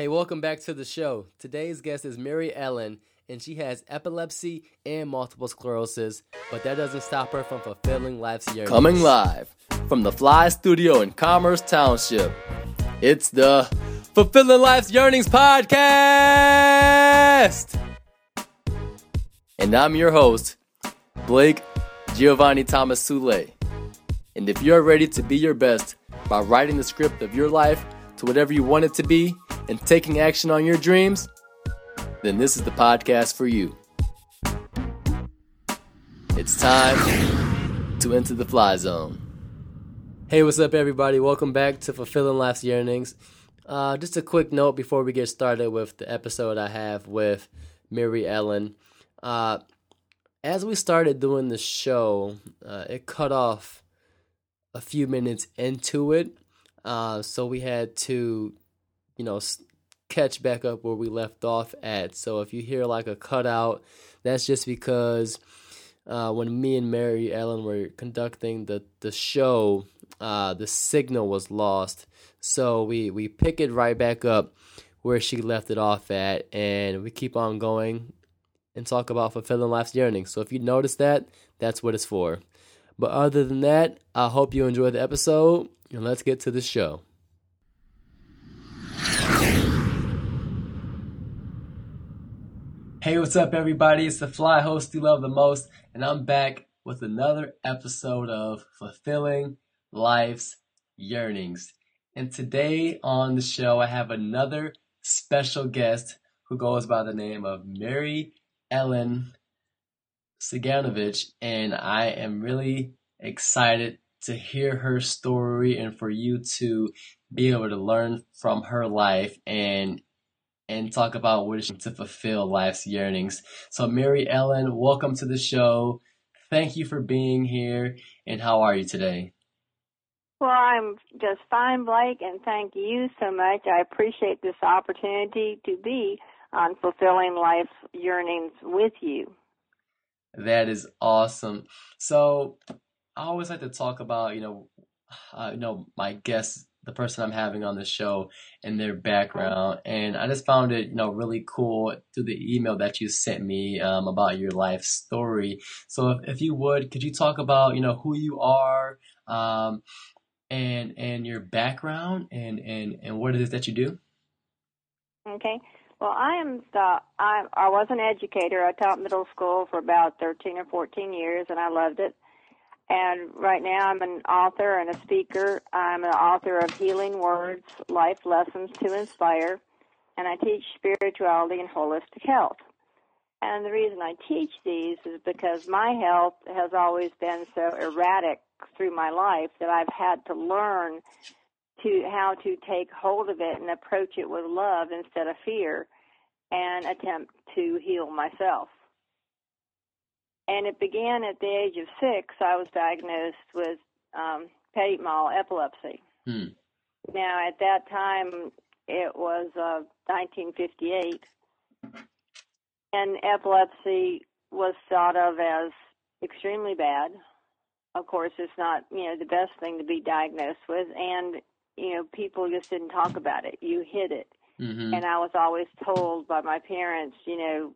Hey, welcome back to the show. Today's guest is Mary Ellen, and she has epilepsy and multiple sclerosis, but that doesn't stop her from fulfilling life's yearnings. Coming live from the Fly Studio in Commerce Township, it's the Fulfilling Life's Yearnings Podcast! And I'm your host, Blake Giovanni Thomas Sule. And if you're ready to be your best by writing the script of your life to whatever you want it to be, and taking action on your dreams, then this is the podcast for you. It's time to enter the fly zone. Hey, what's up, everybody? Welcome back to Fulfilling Life's Yearnings. Uh, just a quick note before we get started with the episode I have with Mary Ellen. Uh, as we started doing the show, uh, it cut off a few minutes into it. Uh, so we had to you know, catch back up where we left off at. So if you hear like a cutout, that's just because uh, when me and Mary Ellen were conducting the the show, uh, the signal was lost. So we we pick it right back up where she left it off at, and we keep on going and talk about fulfilling life's yearnings. So if you notice that, that's what it's for. But other than that, I hope you enjoy the episode, and let's get to the show. Hey, what's up, everybody? It's the fly host you love the most, and I'm back with another episode of Fulfilling Life's Yearnings. And today on the show, I have another special guest who goes by the name of Mary Ellen Siganovich, and I am really excited to hear her story and for you to be able to learn from her life and and talk about what it's to fulfill life's yearnings. So, Mary Ellen, welcome to the show. Thank you for being here. And how are you today? Well, I'm just fine, Blake, and thank you so much. I appreciate this opportunity to be on Fulfilling Life's Yearnings with you. That is awesome. So, I always like to talk about, you know, uh, you know, my guests the person I'm having on the show and their background. And I just found it, you know, really cool through the email that you sent me um, about your life story. So if, if, you would, could you talk about, you know, who you are um, and and your background and, and, and what it is that you do? Okay. Well, I am the I I was an educator. I taught middle school for about 13 or 14 years and I loved it. And right now I'm an author and a speaker. I'm an author of Healing Words, Life Lessons to Inspire, and I teach spirituality and holistic health. And the reason I teach these is because my health has always been so erratic through my life that I've had to learn to how to take hold of it and approach it with love instead of fear and attempt to heal myself. And it began at the age of six. I was diagnosed with um, petit mal epilepsy. Hmm. Now, at that time, it was uh, 1958, and epilepsy was thought of as extremely bad. Of course, it's not you know the best thing to be diagnosed with, and you know people just didn't talk about it. You hid it, mm-hmm. and I was always told by my parents, you know,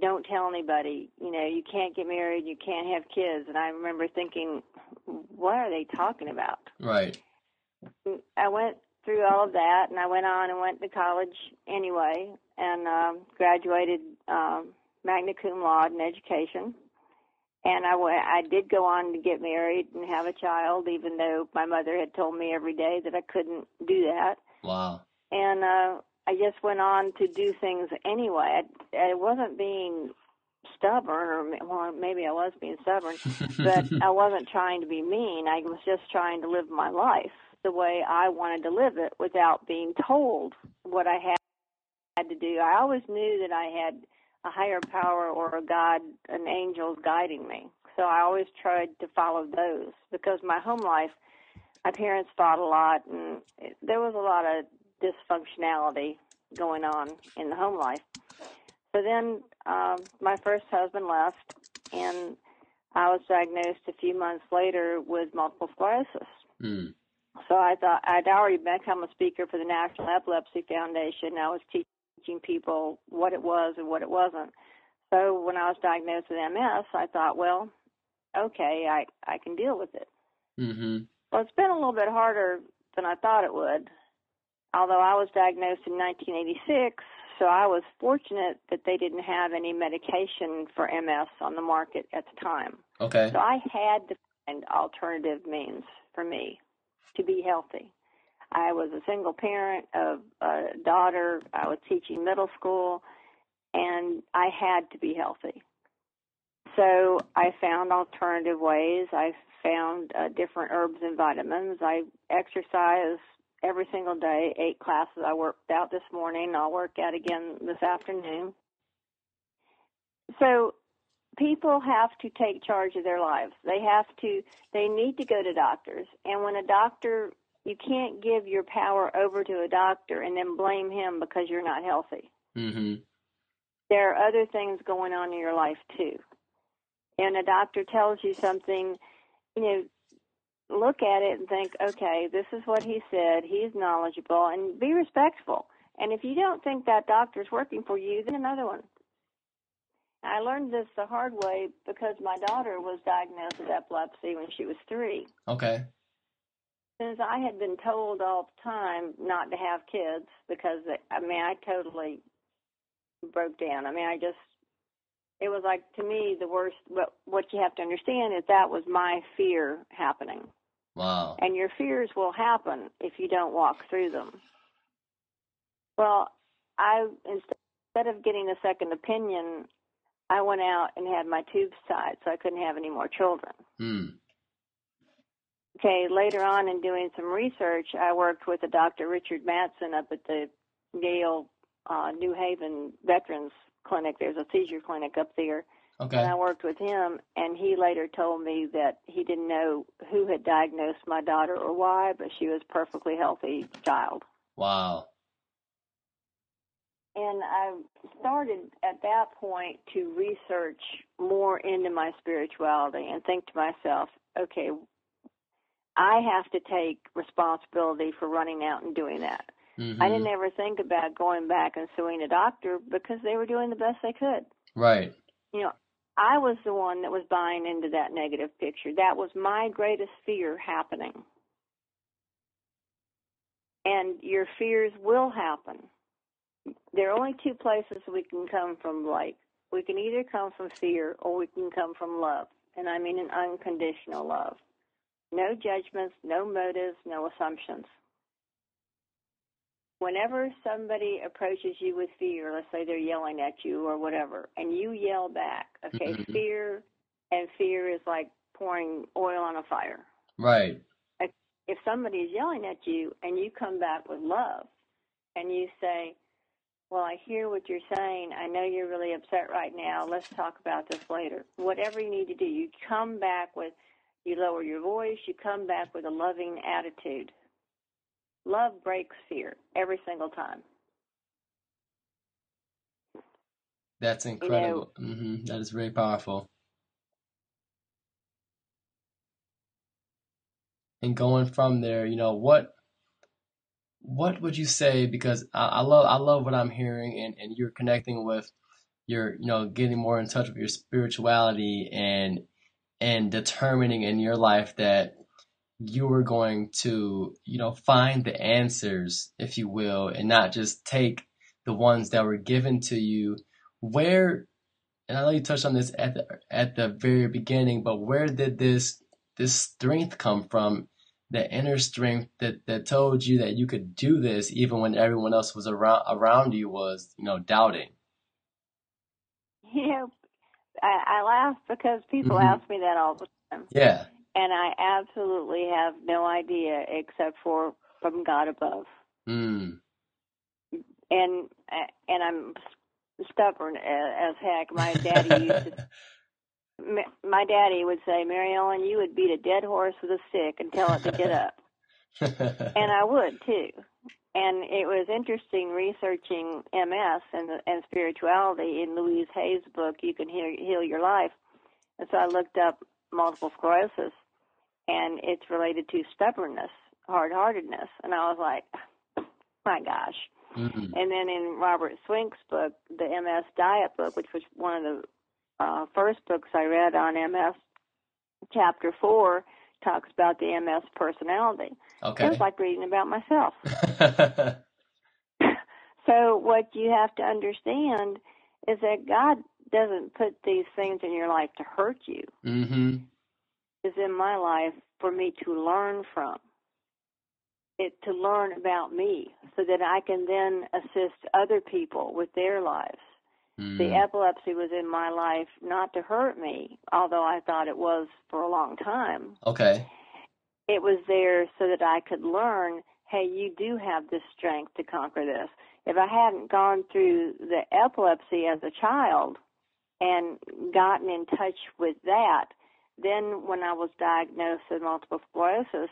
don't tell anybody. You know, you can't get married, you can't have kids. And I remember thinking, what are they talking about? Right. I went through all of that, and I went on and went to college anyway, and um, graduated um, magna cum laude in education. And I, went, I did go on to get married and have a child, even though my mother had told me every day that I couldn't do that. Wow. And uh, I just went on to do things anyway. I, I wasn't being stubborn, or well, maybe I was being stubborn, but I wasn't trying to be mean. I was just trying to live my life the way I wanted to live it without being told what I had to do. I always knew that I had a higher power or a God, an angel guiding me. So I always tried to follow those because my home life, my parents fought a lot, and it, there was a lot of dysfunctionality going on in the home life. So then um, my first husband left, and I was diagnosed a few months later with multiple sclerosis. Mm. So I thought I'd already become a speaker for the National Epilepsy Foundation. I was teaching people what it was and what it wasn't. So when I was diagnosed with MS, I thought, well, okay, I I can deal with it. Mm-hmm. Well, it's been a little bit harder than I thought it would. Although I was diagnosed in 1986, so I was fortunate that they didn't have any medication for MS on the market at the time. Okay. So I had to find alternative means for me to be healthy. I was a single parent of a daughter. I was teaching middle school, and I had to be healthy. So I found alternative ways. I found uh, different herbs and vitamins. I exercise every single day, eight classes. I worked out this morning. I'll work out again this afternoon. So people have to take charge of their lives. They have to, they need to go to doctors. And when a doctor, you can't give your power over to a doctor and then blame him because you're not healthy. Mm-hmm. There are other things going on in your life too. And a doctor tells you something, you know, look at it and think, okay, this is what he said. He's knowledgeable and be respectful. And if you don't think that doctor's working for you, then another one. I learned this the hard way because my daughter was diagnosed with epilepsy when she was three. Okay. Since I had been told all the time not to have kids because, I mean, I totally broke down. I mean, I just, it was like, to me, the worst, but what you have to understand is that was my fear happening. Wow. And your fears will happen if you don't walk through them. Well, I, instead of getting a second opinion, I went out and had my tubes tied so I couldn't have any more children. Hmm. Okay, later on in doing some research, I worked with a Dr. Richard Mattson up at the Yale uh, New Haven Veterans Clinic. There's a seizure clinic up there. Okay. And I worked with him, and he later told me that he didn't know who had diagnosed my daughter or why, but she was a perfectly healthy child. Wow. And I started at that point to research more into my spirituality and think to myself, okay, I have to take responsibility for running out and doing that. Mm-hmm. I didn't ever think about going back and suing a doctor because they were doing the best they could. Right. You know, I was the one that was buying into that negative picture. That was my greatest fear happening. And your fears will happen. There are only two places we can come from Blake. We can either come from fear or we can come from love. And I mean an unconditional love. No judgments, no motives, no assumptions. Whenever somebody approaches you with fear, let's say they're yelling at you or whatever, and you yell back, okay, Mhm. fear and fear is like pouring oil on a fire. Right. If somebody is yelling at you and you come back with love and you say, Well, I hear what you're saying. I know you're really upset right now. Let's talk about this later. Whatever you need to do, you come back with, you lower your voice, you come back with a loving attitude. Love breaks fear every single time. That's incredible. hmm That is very powerful. And going from there, you know, what what would you say? Because I, I love I love what I'm hearing, and, and you're connecting with, you're you know getting more in touch with your spirituality and and determining in your life that you were going to you know find the answers, if you will, and not just take the ones that were given to you. Where and I know you touched on this at the at the very beginning, but where did this this strength come from? The inner strength that, that told you that you could do this even when everyone else was around around you was, you know, doubting. Yeah, I, I laugh because people Mhm. ask me that all the time. Yeah. And I absolutely have no idea except for from God above. Mm. And and I'm stubborn as, as heck. My daddy used to my daddy would say, Mary Ellen, you would beat a dead horse with a stick and tell it to get up. and I would too. And it was interesting researching MS and and spirituality in Louise Hay's book, You Can Heal, Heal Your Life. And so I looked up multiple sclerosis, and it's related to stubbornness. hard heartedness. And I was like, my gosh. Mm-hmm. And then in Robert Swank's book, the MS Diet book, which was one of the uh, first books I read on MS, chapter four talks about the MS personality. Okay. It was like reading about myself. so what you have to understand is that God doesn't put these things in your life to hurt you. mm-hmm. Is in my life for me to learn from. It to learn about me so that I can then assist other people with their lives. Mm-hmm. The epilepsy was in my life not to hurt me, although I thought it was for a long time. Okay. It was there so that I could learn, hey, you do have the strength to conquer this. If I hadn't gone through the epilepsy as a child and gotten in touch with that, then when I was diagnosed with multiple sclerosis,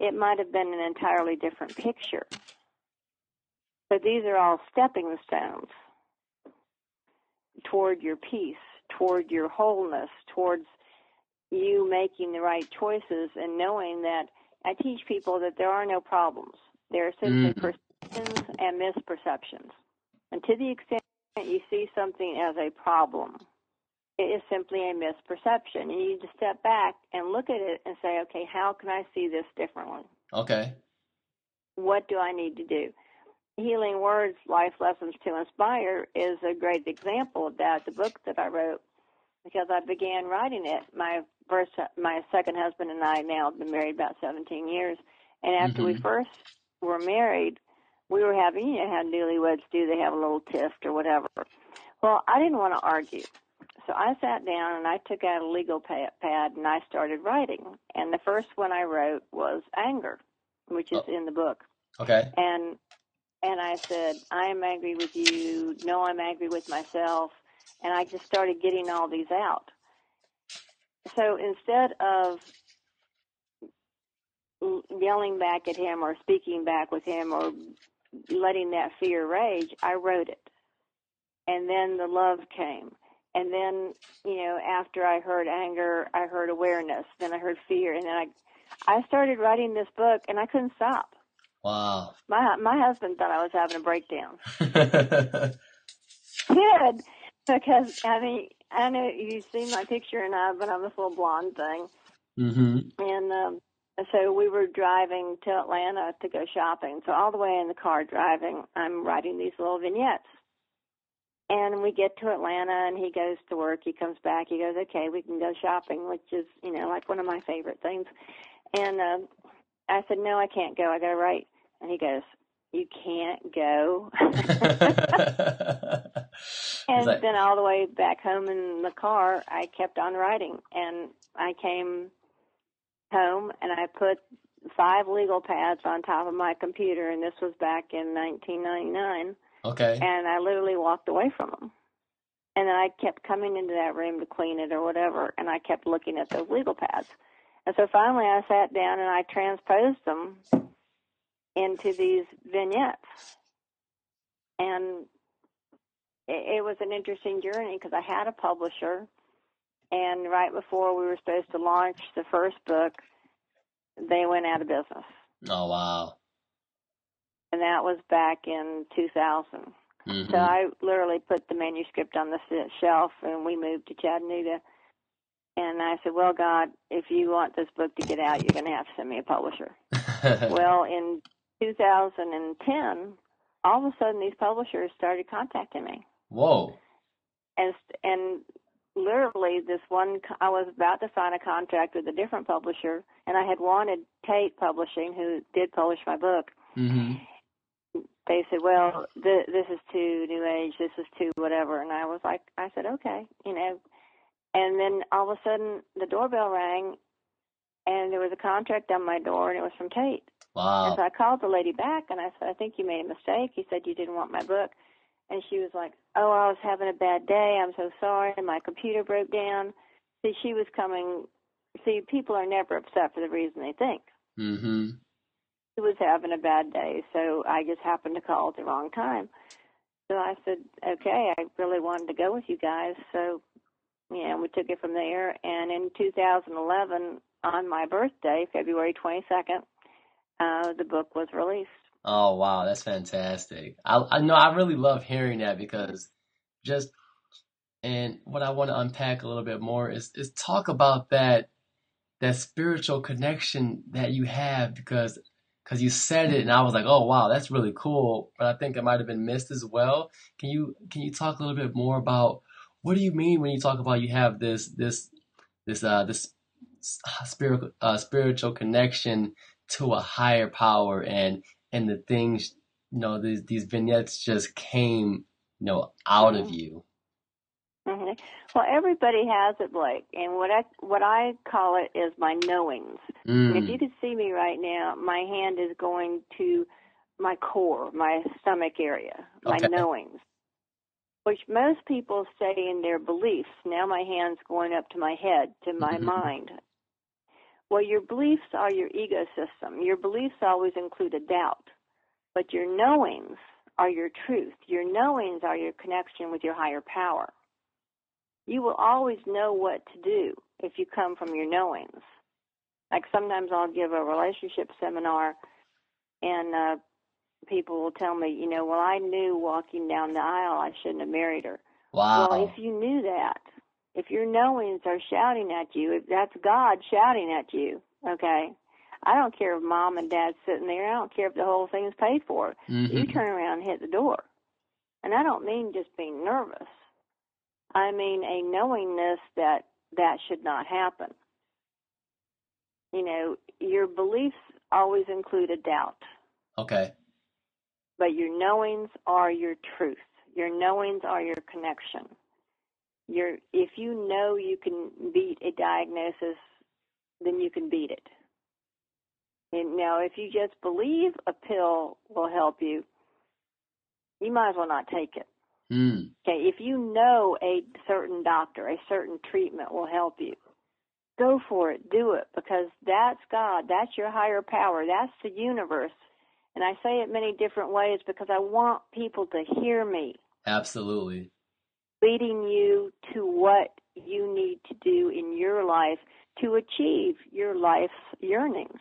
it might have been an entirely different picture. But these are all stepping stones toward your peace, toward your wholeness, towards you making the right choices and knowing that I teach people that there are no problems. There are simply Mm. perceptions and misperceptions. And to the extent that you see something as a problem, it is simply a misperception. And you need to step back and look at it and say, okay, how can I see this differently? Okay. What do I need to do? Healing Words, Life Lessons to Inspire is a great example of that. The book that I wrote, because I began writing it. My first, my second husband and I now have been married about 17 years. And after we Mhm. first were married, we were having, you know how newlyweds do, they have a little tiff or whatever. Well, I didn't want to argue. So I sat down and I took out a legal pad and I started writing. And the first one I wrote was anger, which is Oh. in the book Okay. and and I said, I am angry with you. No, I'm angry with myself. And I just started getting all these out. So instead of yelling back at him or speaking back with him or letting that fear rage, I wrote it. And then the love came. And then, you know, after I heard anger, I heard awareness. Then I heard fear. And then I, I started writing this book and I couldn't stop. Wow. My my husband thought I was having a breakdown. Did because I mean I know you see my picture and I, but I'm this little blonde thing, mm-hmm. and um, so we were driving to Atlanta to go shopping. So all the way in the car driving, I'm writing these little vignettes. And we get to Atlanta, and he goes to work. He comes back. He goes, "Okay, we can go shopping," which is, you know, like one of my favorite things. And uh, I said, "No, I can't go. I got to write." And he goes, "You can't go." and like- then all the way back home in the car, I kept on writing, and I came home and I put five legal pads on top of my computer, and this was back in 1999, okay. and I literally walked away from them. And then I kept coming into that room to clean it or whatever, and I kept looking at those legal pads. And so finally I sat down and I transposed them into these vignettes. And it, it was an interesting journey because I had a publisher, and right before we were supposed to launch the first book, they went out of business. Oh wow. And that was back in 2000. Mm-hmm. So I literally put the manuscript on the shelf and we moved to Chattanooga. And I said, Well, God, if you want this book to get out, you're going to have to send me a publisher. well, in 2010, all of a sudden these publishers started contacting me. Whoa. And, and literally, this one, I was about to sign a contract with a different publisher, and I had wanted Tate Publishing, who did publish my book, Mm-hmm. They said, "Well, th- this is too new age. This is too whatever." And I was like, "I said okay," you know. And then all of a sudden, the doorbell rang, and there was a contract on my door, and it was from Tate. And Wow. so I called the lady back, and I said, "I think you made a mistake." He said, "You didn't want my book," and she was like, "Oh, I was having a bad day. I'm so sorry. My computer broke down." See, she was coming. See, people are never upset for the reason they think Mm-hmm. He was having a bad day, so I just happened to call at the wrong time. So I said, okay, I really wanted to go with you guys. So, yeah, we took it from there. And in 2011, on my birthday, February 22nd, uh, the book was released. Oh wow, that's fantastic. I I know I really love hearing that because just and what I want to unpack a little bit more is is talk about that that spiritual connection that you have because because you said it and I was like, oh wow, that's really cool. But I think it might have been missed as well. Can you can you talk a little bit more about what do you mean when you talk about you have this this this uh this spiritual uh, spiritual connection to a higher power and and the things you know these these vignettes just came you know out of mm-hmm. you mm-hmm. well everybody has it blake and what i what i call it is my knowings mm. if you could see me right now my hand is going to my core my stomach area my okay. knowings which most people say in their beliefs now my hand's going up to my head to my mm-hmm. mind well, your beliefs are your ego system. Your beliefs always include a doubt, but your knowings are your truth. Your knowings are your connection with your higher power. You will always know what to do if you come from your knowings. Like sometimes I'll give a relationship seminar, and uh, people will tell me, you know, well, I knew walking down the aisle I shouldn't have married her. Wow. Well, if you knew that, if your knowings are shouting at you, if that's God shouting at you, okay, I don't care if mom and dad's sitting there. I don't care if the whole thing is paid for. Mm-hmm. You turn around and hit the door. And I don't mean just being nervous. I mean a knowingness that that should not happen. You know, your beliefs always include a doubt. Okay. But your knowings are your truth. Your knowings are your connection you're if you know you can beat a diagnosis, then you can beat it. And now, if you just believe a pill will help you, you might as well not take it. Mm. Okay, if you know a certain doctor, a certain treatment will help you, go for it, do it, because that's God, that's your higher power, that's the universe. And I say it many different ways because I want people to hear me. Absolutely leading you to what you need to do in your life to achieve your life's yearnings.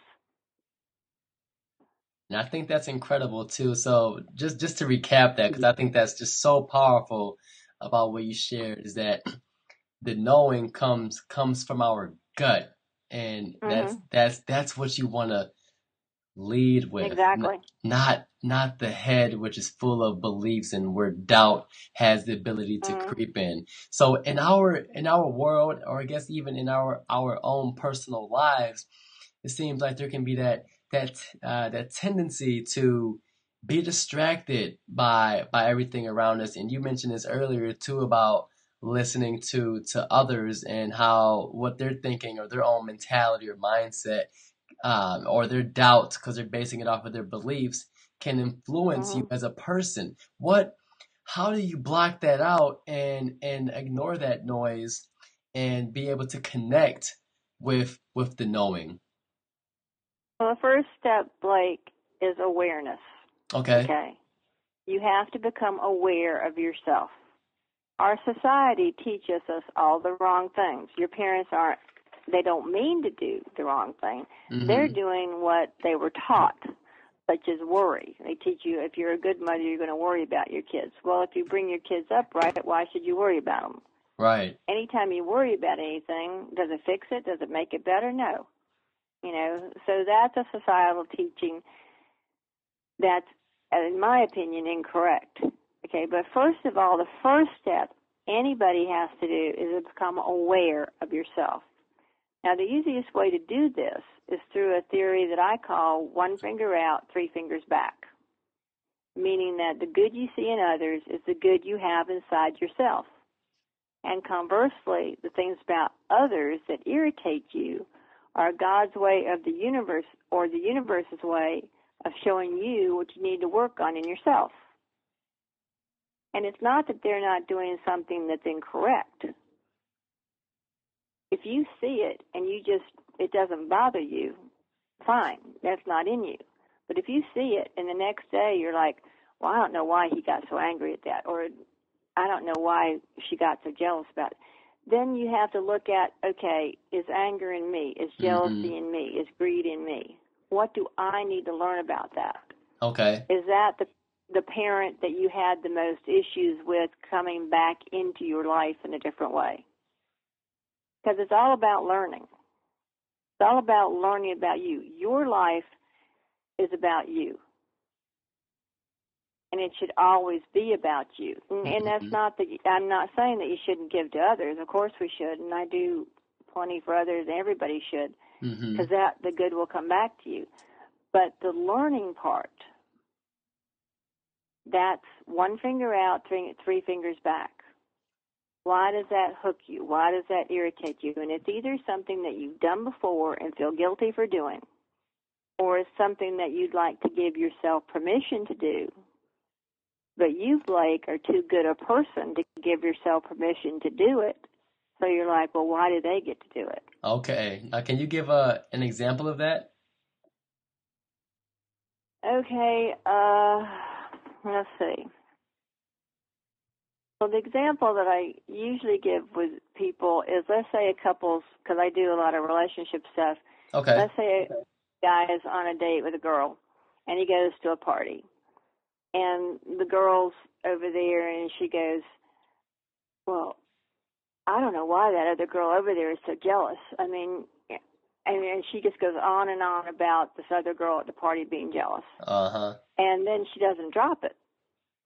And I think that's incredible too. So just just to recap that, because I think that's just so powerful about what you shared is that the knowing comes comes from our gut, and mm-hmm. that's that's that's what you want to lead with. Exactly. Not not the head which is full of beliefs and where doubt has the ability to mm-hmm. creep in. So in our in our world or I guess even in our our own personal lives, it seems like there can be that that uh, that tendency to be distracted by by everything around us and you mentioned this earlier too about listening to to others and how what they're thinking or their own mentality or mindset um, or their doubts because they're basing it off of their beliefs can influence you mm-hmm. as a person. What, how do you block that out and and ignore that noise and be able to connect with with the knowing? Well, the first step, Blake, is awareness. Okay. Okay. You have to become aware of yourself. Our society teaches us all the wrong things. Your parents aren't they don't mean to do the wrong thing. Mm-hmm. They're doing what they were taught, such as worry. They teach you if you're a good mother, you're going to worry about your kids. Well, if you bring your kids up right, why should you worry about them? Right. Anytime you worry about anything, does it fix it? Does it make it better? No. You know, so that's a societal teaching that's, uh, in my opinion, incorrect. Okay, but first of all, the first step anybody has to do is to become aware of yourself. Now, the easiest way to do this is through a theory that I call one finger out, three fingers back, meaning that the good you see in others is the good you have inside yourself. And conversely, the things about others that irritate you are God's way of the universe or the universe's way of showing you what you need to work on in yourself. And it's not that they're not doing something that's incorrect if you see it and you just it doesn't bother you, fine, that's not in you. But if you see it and the next day you're like, well, I don't know why he got so angry at that, or I don't know why she got so jealous about it. Then you have to look at, okay, is anger in me? Is jealousy mm-hmm. in me? Is greed in me? what do I need to learn about that? Okay. Is that the the parent that you had the most issues with coming back into your life in a different way? Because it's all about learning. It's all about learning about you. Your life is about you. And it should always be about you. And, and that's Mhm. not that I'm not saying that you shouldn't give to others. Of course we should, and I do plenty for others. and Everybody should because that the good will come back to you. But the learning part, that's one finger out, three, three fingers back. Why does that hook you? Why does that irritate you? And it's either something that you've done before and feel guilty for doing, or it's something that you'd like to give yourself permission to do. But you, Blake, are too good a person to give yourself permission to do it. So you're like, well, why do they get to do it? Okay. Now, can you give uh, an example of that? Okay, uh, let's see. Well, the example that I usually give with people is let's say a couple's, because I do a lot of relationship stuff. Okay. Let's say a guy is on a date with a girl and he goes to a party. And the girl's over there and she goes, Well, I don't know why that other girl over there is so jealous. I mean, and, and she just goes on and on about this other girl at the party being jealous. Uh huh. And then she doesn't drop it.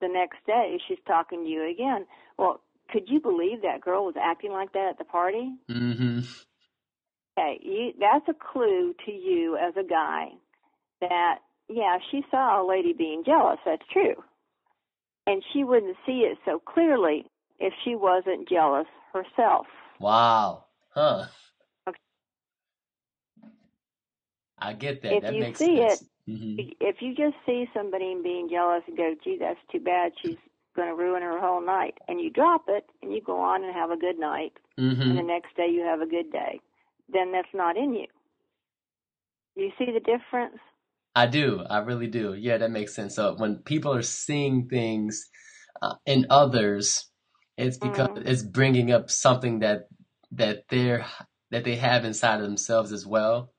The next day, she's talking to you again. Well, could you believe that girl was acting like that at the party? Mm-hmm. Okay, you, that's a clue to you as a guy that, yeah, she saw a lady being jealous. That's true. And she wouldn't see it so clearly if she wasn't jealous herself. Wow. Huh. Okay. I get that. If that you makes see sense. it, hmm If you just see somebody being jealous and go, gee, that's too bad, she's going to ruin her whole night, and you drop it and you go on and have a good night, hmm and the next day you have a good day, then that's not in you. You see the difference? I do. I really do. Yeah, that makes sense. So when people are seeing things uh, in others, it's because Mhm. it's bringing up something that that they're that they have inside of themselves as well.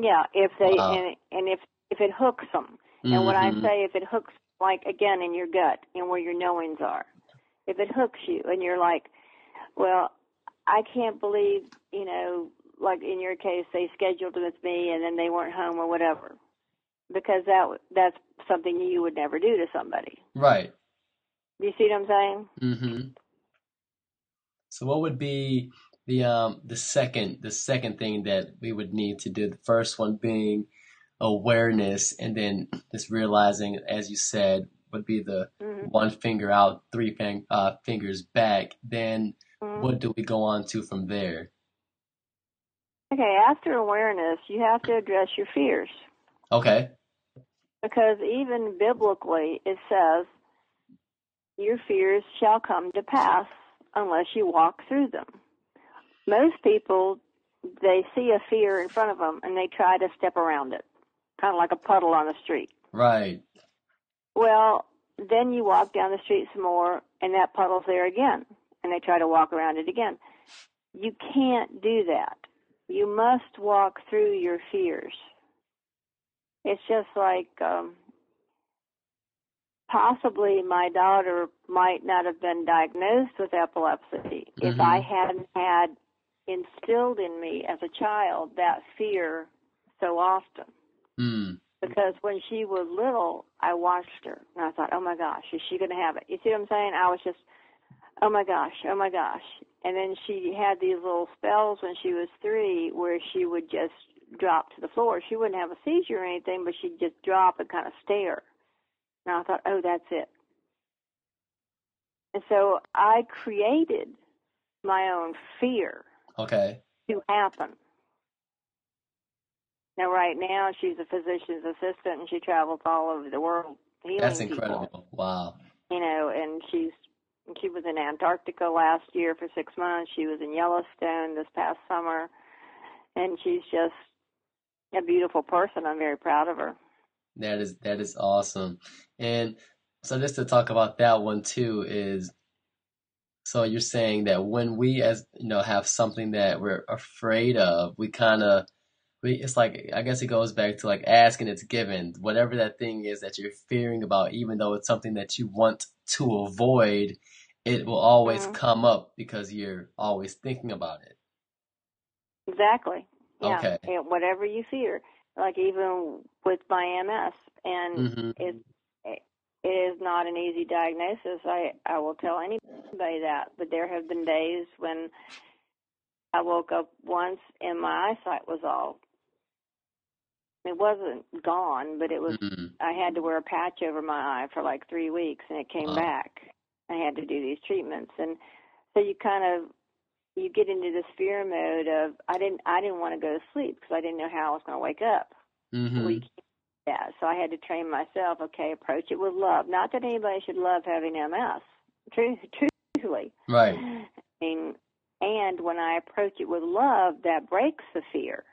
Yeah, if they Wow. and and if if it hooks them, and what I Mhm. say if it hooks, like again in your gut and where your knowings are, if it hooks you and you're like, well, I can't believe, you know, like in your case, they scheduled it with me and then they weren't home or whatever, because that that's something you would never do to somebody. Right. You see what I'm saying? Mm-hmm. So what would be the um the second the second thing that we would need to do? The first one being awareness, and then just realizing, as you said, would be the hmm one finger out, three fing- uh, fingers back. Then hmm what do we go on to from there? Okay, after awareness, you have to address your fears. Okay. Because even biblically, it says, Your fears shall come to pass unless you walk through them. Most people, they see a fear in front of them and they try to step around it, kind of like a puddle on the street. Right. Well, then you walk down the street some more and that puddle's there again and they try to walk around it again. You can't do that. You must walk through your fears. It's just like um, possibly my daughter might not have been diagnosed with epilepsy if Mhm. I hadn't had instilled in me as a child that fear so often Mm. because when she was little, I watched her and I thought, oh my gosh, is she going to have it? You see what I'm saying? I was just, oh my gosh, oh my gosh. And then she had these little spells when she was three where she would just drop to the floor. She wouldn't have a seizure or anything, but she'd just drop and kind of stare. And I thought, oh, that's it. And so I created my own fear Okay. to happen. Now, right now, she's a physician's assistant and she travels all over the world healing That's people. incredible. Wow. You know, and she's she was in Antarctica last year for six months. She was in Yellowstone this past summer, and she's just a beautiful person. I'm very proud of her. That is that is awesome. And so just to talk about that one too is so you're saying that when we as you know have something that we're afraid of, we kind of we it's like I guess it goes back to like asking it's given. Whatever that thing is that you're fearing about, even though it's something that you want to avoid, it will always mm-hmm. come up because you're always thinking about it. Exactly. Yeah. Okay. whatever you fear, like even with my MS, and mm-hmm. it, it is not an easy diagnosis. I I will tell anybody that, but there have been days when I woke up once and my eyesight was all it wasn't gone, but it was. Mm-hmm. I had to wear a patch over my eye for like three weeks, and it came back. I had to do these treatments, and so you kind of you get into this fear mode of I didn't I didn't want to go to sleep because I didn't know how I was going to wake up. Mm-hmm. Yeah, so I had to train myself. Okay, approach it with love. Not that anybody should love having MS. Truth, truthfully, right. Mean, and when I approach it with love, that breaks the fear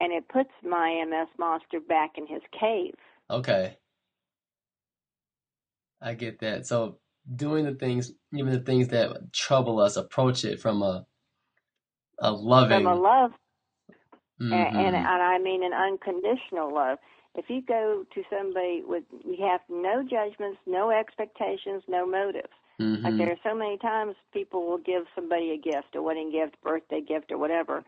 and it puts my MS monster back in his cave. Okay. I get that. So doing the things, even the things that trouble us, approach it from a a loving, from a love, mm-hmm. and, and, and I mean an unconditional love. If you go to somebody with, you have no judgments, no expectations, no motives. Mm-hmm. Like there are so many times people will give somebody a gift, a wedding gift, birthday gift, or whatever,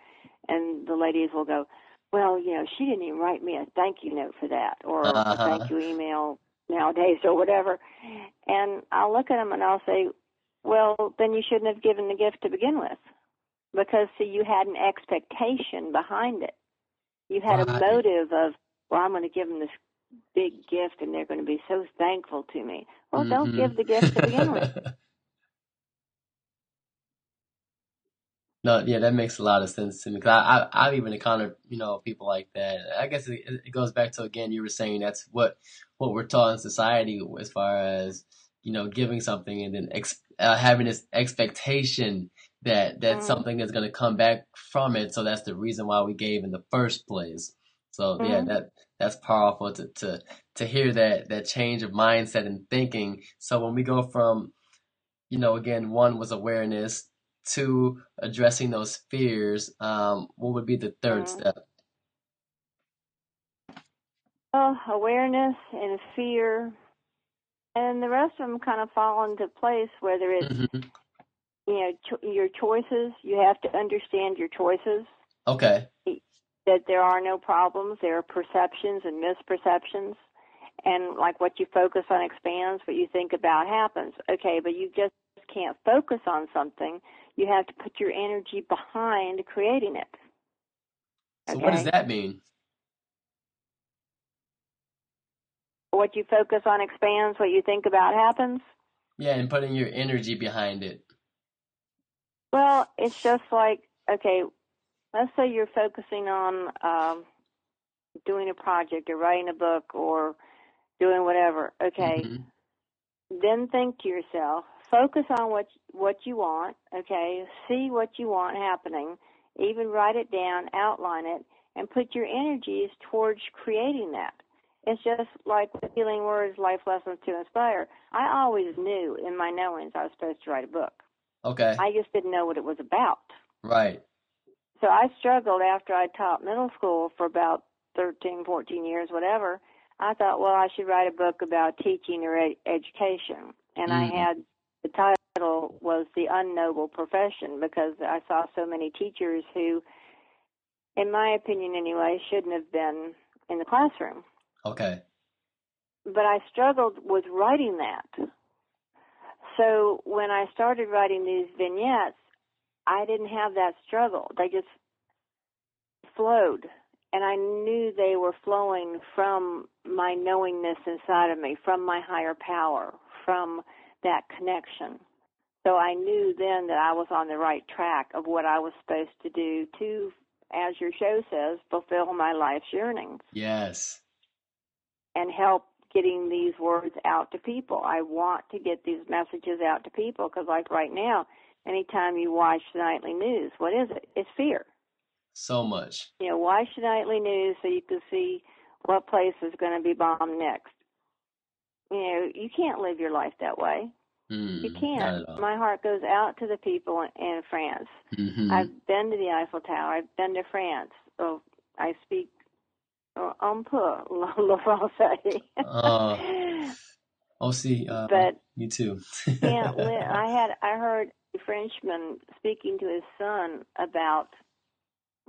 and the ladies will go, well, you know, she didn't even write me a thank you note for that or uh-huh. a thank you email nowadays or whatever. And I'll look at them and I'll say, well, then you shouldn't have given the gift to begin with. Because, see, you had an expectation behind it. You had a motive of, well, I'm going to give them this big gift and they're going to be so thankful to me. Well, mm-hmm. don't give the gift to begin with. No, yeah, that makes a lot of sense to me. Cause I, I, have even encountered, you know, people like that. I guess it, it goes back to again, you were saying that's what what we're taught in society as far as you know, giving something and then ex, uh, having this expectation that that mm. something is going to come back from it. So that's the reason why we gave in the first place. So mm. yeah, mm-hmm. that that's powerful to to to hear that that change of mindset and thinking. So when we go from, you know, again, one was awareness to addressing those fears, um, what would be the 3rd mm-hmm. step? Well, awareness and fear, and the rest of them kind of fall into place. Whether it's mm-hmm. you know cho- your choices, you have to understand your choices. Okay. That there are no problems. There are perceptions and misperceptions, and like what you focus on expands. What you think about happens. Okay, but you just can't focus on something you have to put your energy behind creating it. Okay? So what does that mean? What you focus on expands, what you think about happens. Yeah, and putting your energy behind it. Well, it's just like, okay, let's say you're focusing on um, doing a project or writing a book or doing whatever. Okay. Mm-hmm. Then think to yourself, focus on what what you want, okay? See what you want happening, even write it down, outline it, and put your energies towards creating that. It's just like the healing words, life lessons to inspire. I always knew in my knowings I was supposed to write a book. Okay. I just didn't know what it was about. Right. So I struggled after I taught middle school for about 13, 14 years, whatever. I thought, well, I should write a book about teaching or ed- education. And mm. I had the title was The Unnoble Profession because I saw so many teachers who, in my opinion anyway, shouldn't have been in the classroom. Okay. But I struggled with writing that. So when I started writing these vignettes, I didn't have that struggle. They just flowed. And I knew they were flowing from my knowingness inside of me, from my higher power, from that connection. So I knew then that I was on the right track of what I was supposed to do to, as your show says, fulfill my life's yearnings. Yes. And help getting these words out to people. I want to get these messages out to people because, like right now, anytime you watch the nightly news, what is it? It's fear. So much. You know, watch the nightly news so you can see what place is going to be bombed next you know, you can't live your life that way. Mm, you can't. My heart goes out to the people in, France. Mm-hmm. I've been to the Eiffel Tower. I've been to France. Oh, I speak un peu le français. uh, I'll see. Uh, but me too. yeah, I had I heard a Frenchman speaking to his son about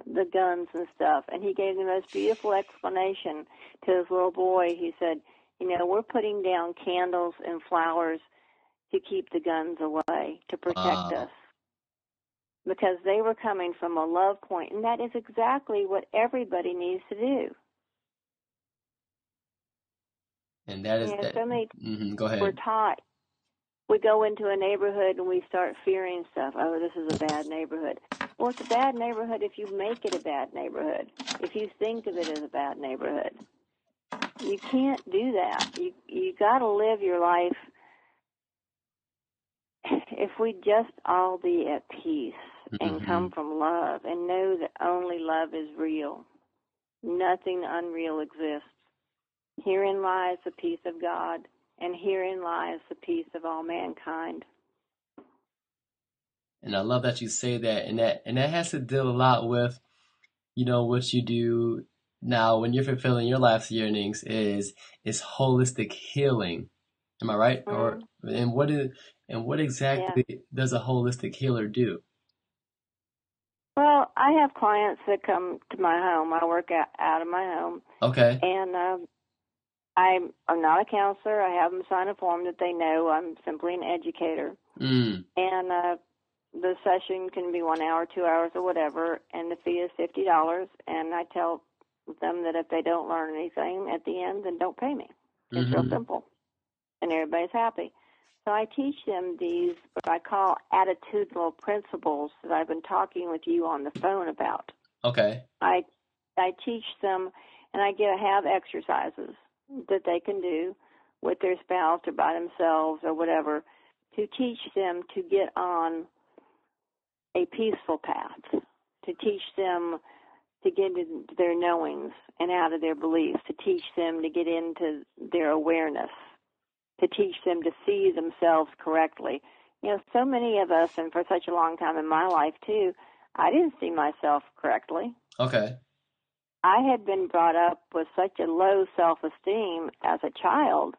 the guns and stuff, and he gave the most beautiful explanation to his little boy. He said, "You know, we're putting down candles and flowers to keep the guns away, to protect uh. us." Because they were coming from a love point, and that is exactly what everybody needs to do. And that is yeah, that. So many mm-hmm, go ahead. We're taught. We go into a neighborhood and we start fearing stuff. Oh, this is a bad neighborhood. Well, it's a bad neighborhood if you make it a bad neighborhood. If you think of it as a bad neighborhood, you can't do that. You you got to live your life. If we just all be at peace and Mm-hmm. come from love and know that only love is real, nothing unreal exists. Herein lies the peace of God, and herein lies the peace of all mankind. And I love that you say that, and that and that has to deal a lot with, you know, what you do now when you're fulfilling your life's yearnings is is holistic healing. Am I right? Mm-hmm. Or and what is and what exactly yeah. does a holistic healer do? Well, I have clients that come to my home. I work out, out of my home. Okay. And uh, I'm I'm not a counselor. I have them sign a form that they know I'm simply an educator. Mm. And uh, the session can be one hour, two hours, or whatever, and the fee is fifty dollars. And I tell them that if they don't learn anything at the end, then don't pay me. It's mm-hmm. real simple, and everybody's happy. So I teach them these what I call attitudinal principles that I've been talking with you on the phone about. Okay. I I teach them, and I get have exercises that they can do with their spouse or by themselves or whatever to teach them to get on a peaceful path, to teach them to get into their knowings and out of their beliefs, to teach them to get into their awareness, to teach them to see themselves correctly. You know, so many of us, and for such a long time in my life too, I didn't see myself correctly. Okay. I had been brought up with such a low self esteem as a child,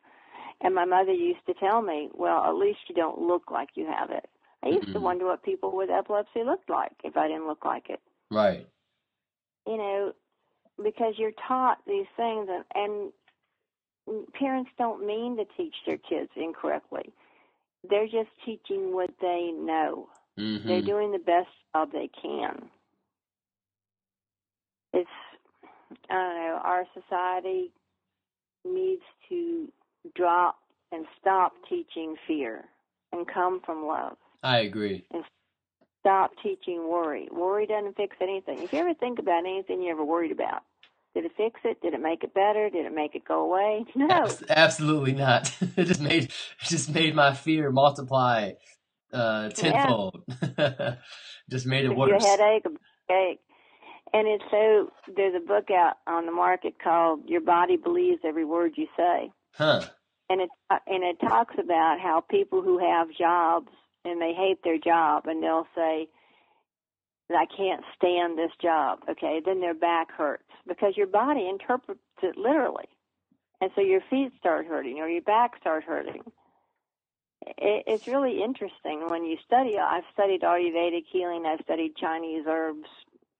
and my mother used to tell me, Well, at least you don't look like you have it. I used mm-hmm. to wonder what people with epilepsy looked like if I didn't look like it. Right. You know, because you're taught these things, and, and parents don't mean to teach their kids incorrectly. They're just teaching what they know. Mm-hmm. They're doing the best job they can. It's I don't know, our society needs to drop and stop teaching fear and come from love. I agree. And stop teaching worry. Worry doesn't fix anything. If you ever think about anything you ever worried about, did it fix it? Did it make it better? Did it make it go away? No. Absolutely not. it just made it just made my fear multiply uh tenfold. Yeah. just made it worse. Your headache, a ache. And it's so there's a book out on the market called Your Body Believes Every Word You Say. Huh. And it and it talks about how people who have jobs and they hate their job and they'll say I can't stand this job. Okay, then their back hurts because your body interprets it literally. And so your feet start hurting or your back starts hurting. It, it's really interesting when you study. I've studied Ayurvedic healing. I've studied Chinese herbs,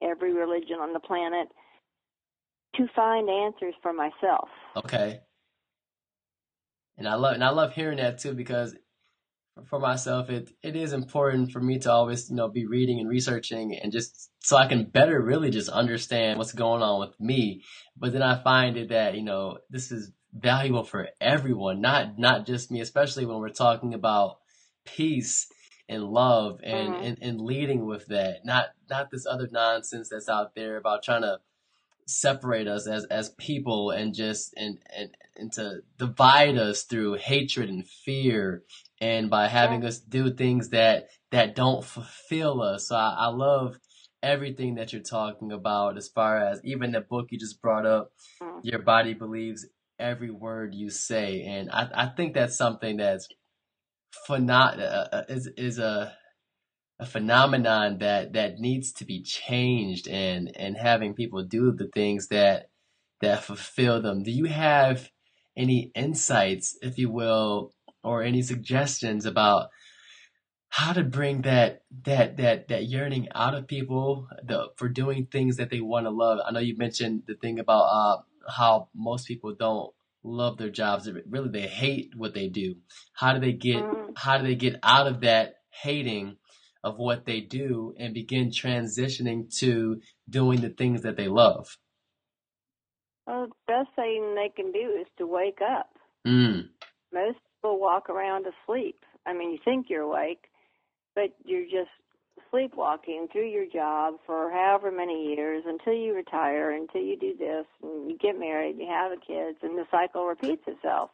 every religion on the planet to find answers for myself. Okay. And I love and I love hearing that too because for myself it it is important for me to always, you know, be reading and researching and just so I can better really just understand what's going on with me. But then I find it that, you know, this is valuable for everyone, not not just me, especially when we're talking about peace and love and, Mhm. and, and leading with that. Not not this other nonsense that's out there about trying to separate us as as people and just and and, and to divide us through hatred and fear and by having us do things that that don't fulfill us. So I, I love everything that you're talking about as far as even the book you just brought up, Mhm. your body believes every word you say. And I, I think that's something that's phenom- uh, uh, is is a a phenomenon that that needs to be changed and and having people do the things that that fulfill them. Do you have any insights, if you will, or any suggestions about how to bring that that that that yearning out of people the, for doing things that they want to love? I know you mentioned the thing about uh, how most people don't love their jobs. Really, they hate what they do. How do they get mm-hmm. how do they get out of that hating? of what they do and begin transitioning to doing the things that they love? Well, the best thing they can do is to wake up. Mm. Most people walk around asleep. I mean, you think you're awake, but you're just sleepwalking through your job for however many years until you retire, until you do this, and you get married, you have kids, and the cycle repeats itself.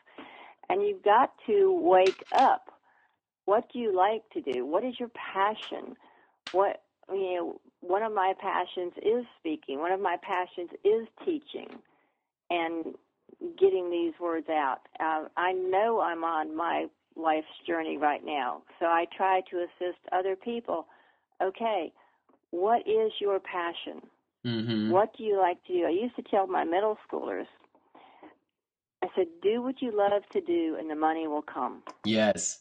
And you've got to wake up what do you like to do? What is your passion? What you know, one of my passions is speaking. One of my passions is teaching and getting these words out. Uh, I know I'm on my life's journey right now, so I try to assist other people. Okay, what is your passion? Mm-hmm. What do you like to do? I used to tell my middle schoolers, I said, do what you love to do, and the money will come. Yes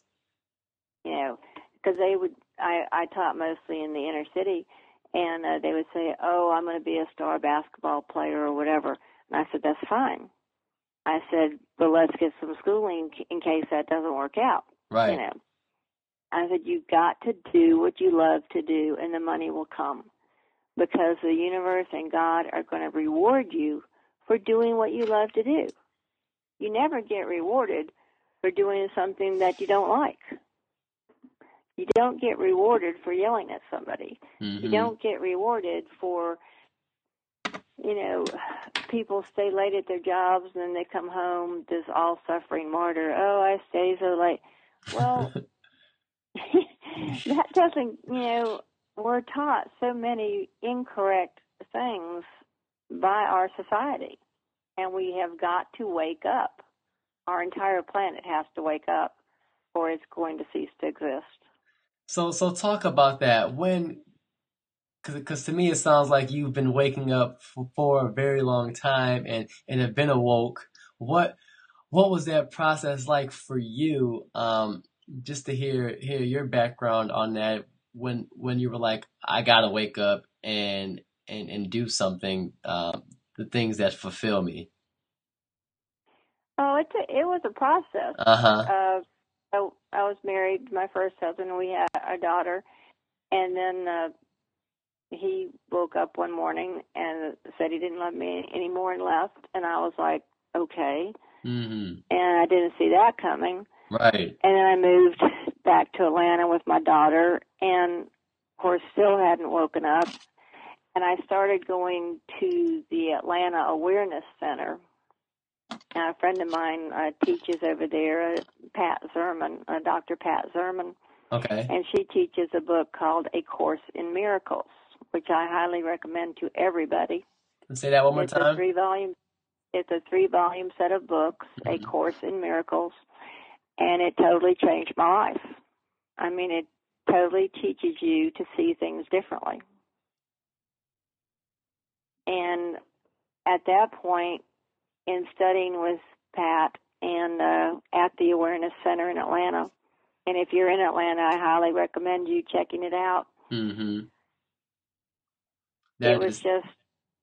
you know, because they would. I I taught mostly in the inner city, and uh, they would say, "Oh, I'm going to be a star basketball player or whatever," and I said, "That's fine." I said, "But let's get some schooling in case that doesn't work out." Right. You know. I said, "You've got to do what you love to do, and the money will come." Because the universe and God are going to reward you for doing what you love to do. You never get rewarded for doing something that you don't like. You don't get rewarded for yelling at somebody. Mm-hmm. You don't get rewarded for, you know, people stay late at their jobs and then they come home, this all suffering martyr. Oh, I stay so late. Well, that doesn't, you know, we're taught so many incorrect things by our society. And we have got to wake up. Our entire planet has to wake up or it's going to cease to exist. So so talk about that when because to me it sounds like you've been waking up for, for a very long time and and have been awoke. What what was that process like for you? Um, just to hear hear your background on that when when you were like, I gotta wake up and and and do something, uh, the things that fulfill me. Oh, it it was a process. Uh-huh. Uh, I, I was married my first husband. We had a daughter, and then uh, he woke up one morning and said he didn't love me anymore and left. And I was like, okay. Mm-hmm. And I didn't see that coming. Right. And then I moved back to Atlanta with my daughter, and of course, still hadn't woken up. And I started going to the Atlanta Awareness Center a friend of mine uh, teaches over there, uh, Pat Zerman, uh, Dr. Pat Zerman. Okay. And she teaches a book called A Course in Miracles, which I highly recommend to everybody. say that one more it's time. A three volume. It's a three volume set of books, mm-hmm. A Course in Miracles, and it totally changed my life. I mean, it totally teaches you to see things differently. And at that point, in studying with Pat and uh, at the Awareness Center in Atlanta. And if you're in Atlanta, I highly recommend you checking it out. Mm-hmm. It was is... just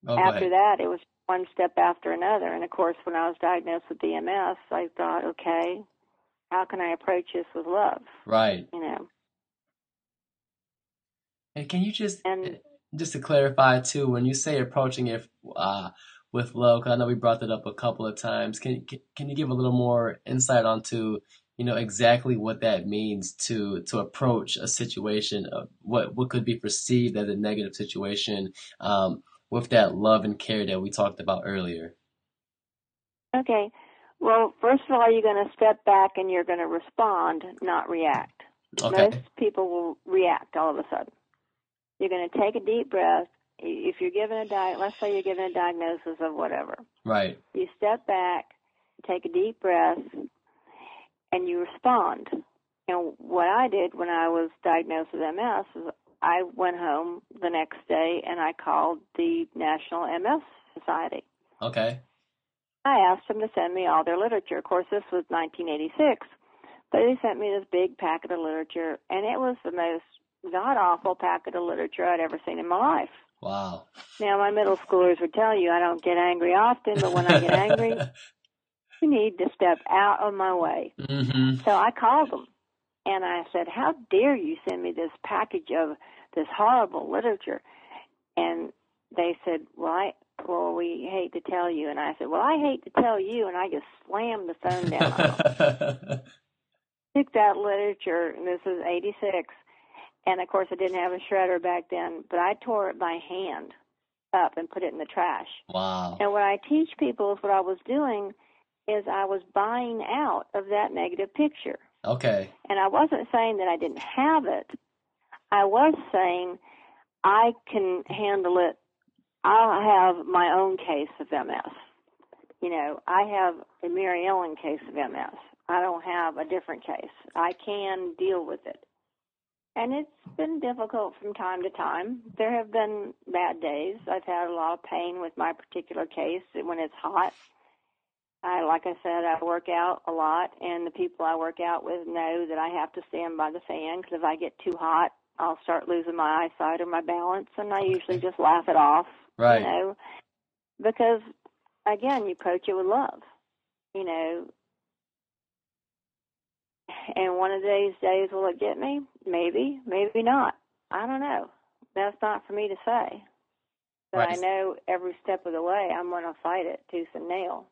oh, after that, it was one step after another. And of course, when I was diagnosed with DMS, I thought, okay, how can I approach this with love? Right. You know. And can you just and just to clarify too, when you say approaching it uh, with love? Because I know we brought that up a couple of times. Can can you give a little more insight onto you know exactly what that means to to approach a situation of what what could be perceived as a negative situation um, with that love and care that we talked about earlier? Okay. Well, first of all, you're going to step back and you're going to respond, not react. Okay. Most people will react all of a sudden. You're going to take a deep breath if you're given a di- let's say you're given a diagnosis of whatever. Right. You step back, take a deep breath, and you respond. And what I did when I was diagnosed with MS is I went home the next day and I called the National MS Society. Okay. I asked them to send me all their literature. Of course, this was 1986, but they sent me this big packet of literature, and it was the most god awful packet of literature I'd ever seen in my life. Wow. Now, my middle schoolers would tell you I don't get angry often, but when I get angry, you need to step out of my way. Mm-hmm. So I called them and I said, How dare you send me this package of this horrible literature? And they said, Well, I, well, we hate to tell you. And I said, Well, I hate to tell you. And I just slammed the phone down. Took that literature, and this was 86. And of course, I didn't have a shredder back then, but I tore it by hand up and put it in the trash. wow. And what I teach people is what I was doing is I was buying out of that negative picture. Okay. And I wasn't saying that I didn't have it. I was saying I can handle it. I'll have my own case of MS. You know, I have a Mary Ellen case of MS. I don't have a different case. I can deal with it. And it's been difficult from time to time. There have been bad days. I've had a lot of pain with my particular case when it's hot. I, like I said, I work out a lot, and the people I work out with know that I have to stand by the fan because if I get too hot, I'll start losing my eyesight or my balance, and I usually just laugh it off. Right. You know, because again, you approach it with love. You know, and one of these days will it get me? Maybe, maybe not. I don't know. That's not for me to say. But I know every step of the way I'm going to fight it tooth and nail.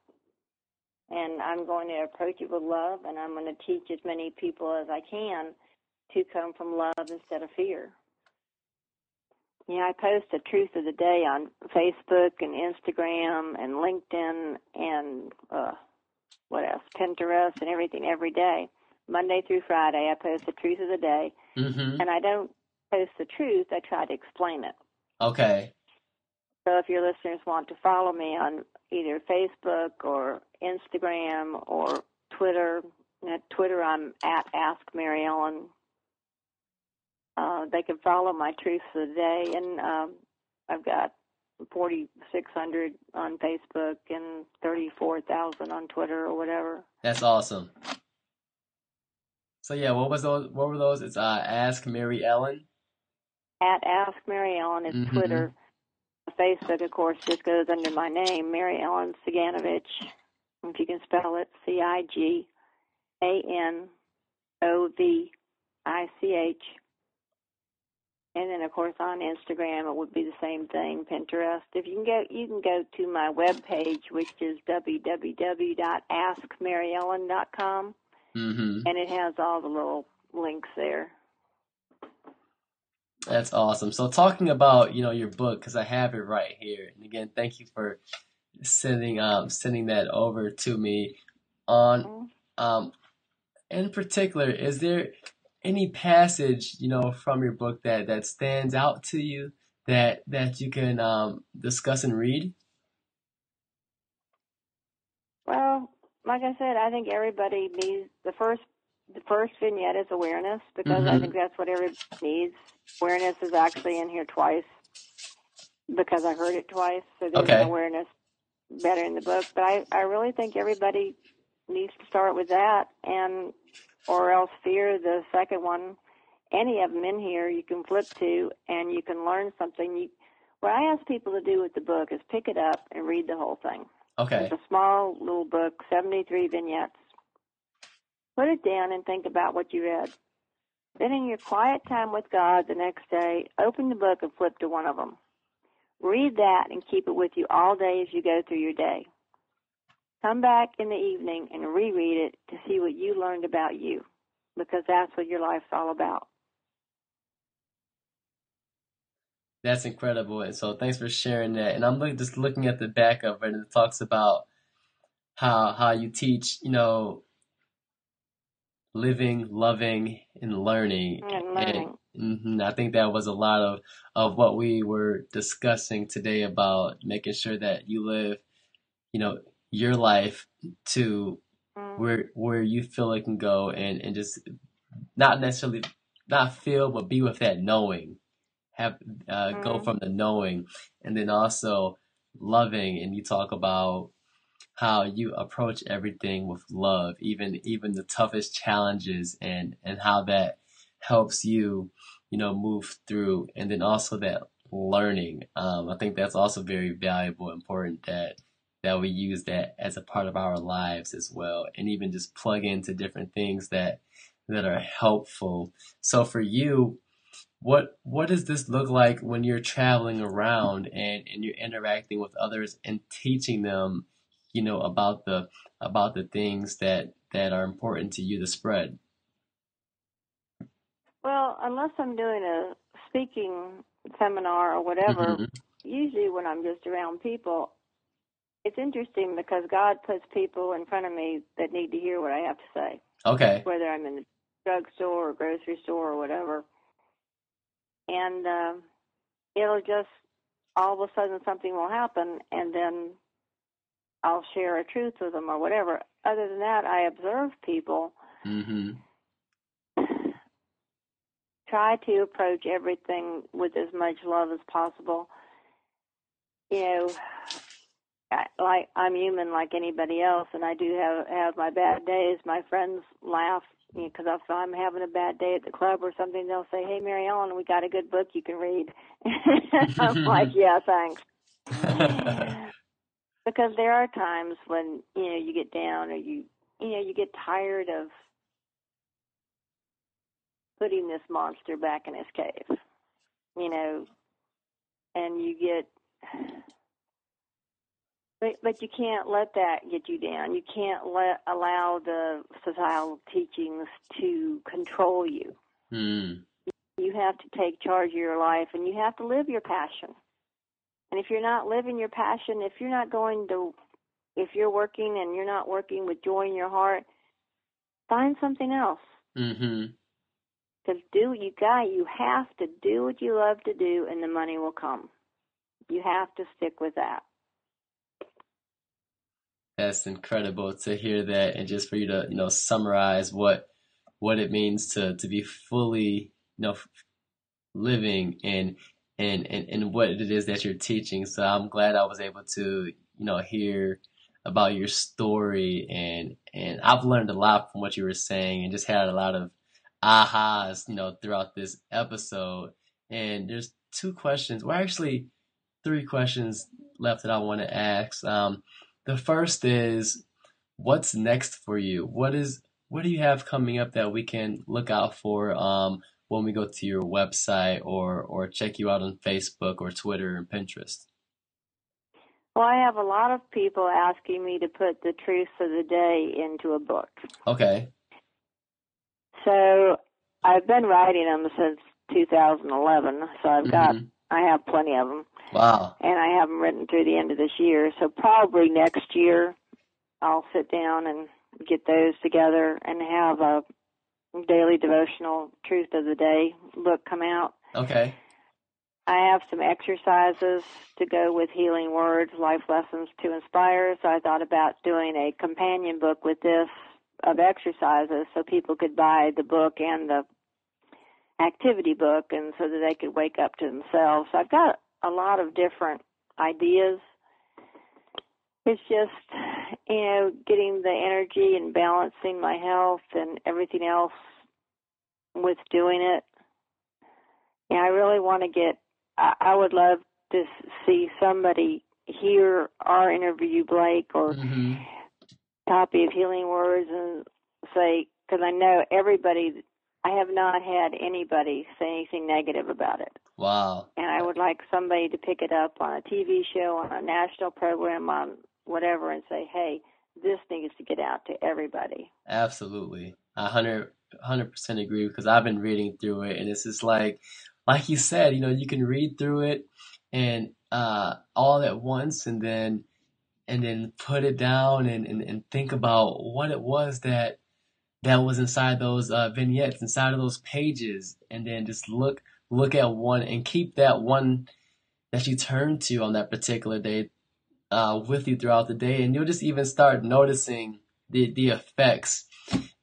And I'm going to approach it with love, and I'm going to teach as many people as I can to come from love instead of fear. You know, I post the truth of the day on Facebook and Instagram and LinkedIn and uh, what else, Pinterest and everything every day. Monday through Friday, I post the truth of the day, Mm-hmm. and I don't post the truth. I try to explain it. Okay. So if your listeners want to follow me on either Facebook or Instagram or Twitter, at Twitter I'm at Ask Mary Ellen. Uh, they can follow my truth of the day, and um, I've got 4,600 on Facebook and 34,000 on Twitter or whatever. That's awesome. So yeah, what was those? What were those? It's uh, Ask Mary Ellen. At Ask Mary Ellen is Mhm. Twitter. Facebook, of course, just goes under my name, Mary Ellen Ciganovich. If you can spell it, C I G A N O V I C H. And then, of course, on Instagram, it would be the same thing. Pinterest. If you can go, you can go to my web page, which is www.askmaryellen.com, Mm-hmm. and it has all the little links there. That's awesome. So talking about you know your book because I have it right here, and again, thank you for sending um sending that over to me. On um, in particular, is there any passage you know from your book that that stands out to you that that you can um discuss and read? Well, like I said, I think everybody needs the first. The first vignette is awareness because I Mhm. think that's what everybody needs. Awareness is actually in here twice because I heard it twice, so there's Okay. an awareness better in the book. But I, I really think everybody needs to start with that, and or else fear the second one. Any of them in here you can flip to, and you can learn something. You, what I ask people to do with the book is pick it up and read the whole thing. Okay. It's a small little book, 73 vignettes. Put it down and think about what you read. Then, in your quiet time with God the next day, open the book and flip to one of them. Read that and keep it with you all day as you go through your day. Come back in the evening and reread it to see what you learned about you, because that's what your life's all about. That's incredible. And so thanks for sharing that. And I'm just looking at the back of it and it talks about how how you teach, you know, living, loving, and learning. And learning. And, mhm, I think that was a lot of, of what we were discussing today about making sure that you live, you know, your life to Mm. where where you feel it can go and, and just not necessarily not feel, but be with that knowing. Have uh, mm-hmm. go from the knowing, and then also loving. And you talk about how you approach everything with love, even even the toughest challenges, and and how that helps you, you know, move through. And then also that learning. Um, I think that's also very valuable, important that that we use that as a part of our lives as well, and even just plug into different things that that are helpful. So for you, what what does this look like when you're traveling around and, and you're interacting with others and teaching them, you know, about the about the things that that are important to you to spread? Well, unless I'm doing a speaking seminar or whatever, mm-hmm. usually when I'm just around people, it's interesting because God puts people in front of me that need to hear what I have to say. Okay. Whether I'm in the drugstore or grocery store or whatever. And uh, it'll just, all of a sudden, something will happen, and then I'll share a truth with them or whatever. Other than that, I observe people. Mm-hmm. Try to approach everything with as much love as possible. You know, I, like I'm human like anybody else, and I do have have my bad days. My friends laugh because if I'm having a bad day at the club or something, they'll say, "Hey, Mary Ellen, we got a good book you can read." I'm like, "Yeah, thanks." because there are times when you know you get down or you you know you get tired of putting this monster back in his cave, you know, and you get but but you can't let that get you down. You can't let allow the societal teachings to control you. Mm. You have to take charge of your life, and you have to live your passion. And if you're not living your passion, if you're not going to, if you're working and you're not working with joy in your heart, find something else. Mm-hmm. Because do you got you have to do what you love to do, and the money will come. You have to stick with that. That's incredible to hear that, and just for you to you know summarize what what it means to to be fully you know living and and and and what it is that you're teaching. So I'm glad I was able to you know hear about your story and and I've learned a lot from what you were saying and just had a lot of ahas you know throughout this episode. And there's two questions, well actually three questions left that I want to ask. Um, the first is what's next for you? What is what do you have coming up that we can look out for um, when we go to your website or or check you out on Facebook or Twitter and Pinterest? Well, I have a lot of people asking me to put the truths of the day into a book. Okay. So I've been writing them since 2011, so I've got mm-hmm. I have plenty of them. Wow. And I have them written through the end of this year. So probably next year I'll sit down and get those together and have a daily devotional truth of the day book come out. Okay. I have some exercises to go with healing words, life lessons to inspire. So I thought about doing a companion book with this of exercises so people could buy the book and the activity book and so that they could wake up to themselves. So I've got a lot of different ideas. It's just, you know, getting the energy and balancing my health and everything else with doing it. And I really want to get, I, I would love to see somebody hear our interview, Blake, or mm-hmm. copy of Healing Words and say, because I know everybody I have not had anybody say anything negative about it. Wow. And I would like somebody to pick it up on a TV show, on a national program, on whatever, and say, hey, this needs to get out to everybody. Absolutely. I 100, 100% agree because I've been reading through it and it's just like, like you said, you know, you can read through it and uh, all at once and then and then put it down and, and, and think about what it was that that was inside those uh, vignettes, inside of those pages, and then just look look at one and keep that one that you turn to on that particular day uh, with you throughout the day, and you'll just even start noticing the the effects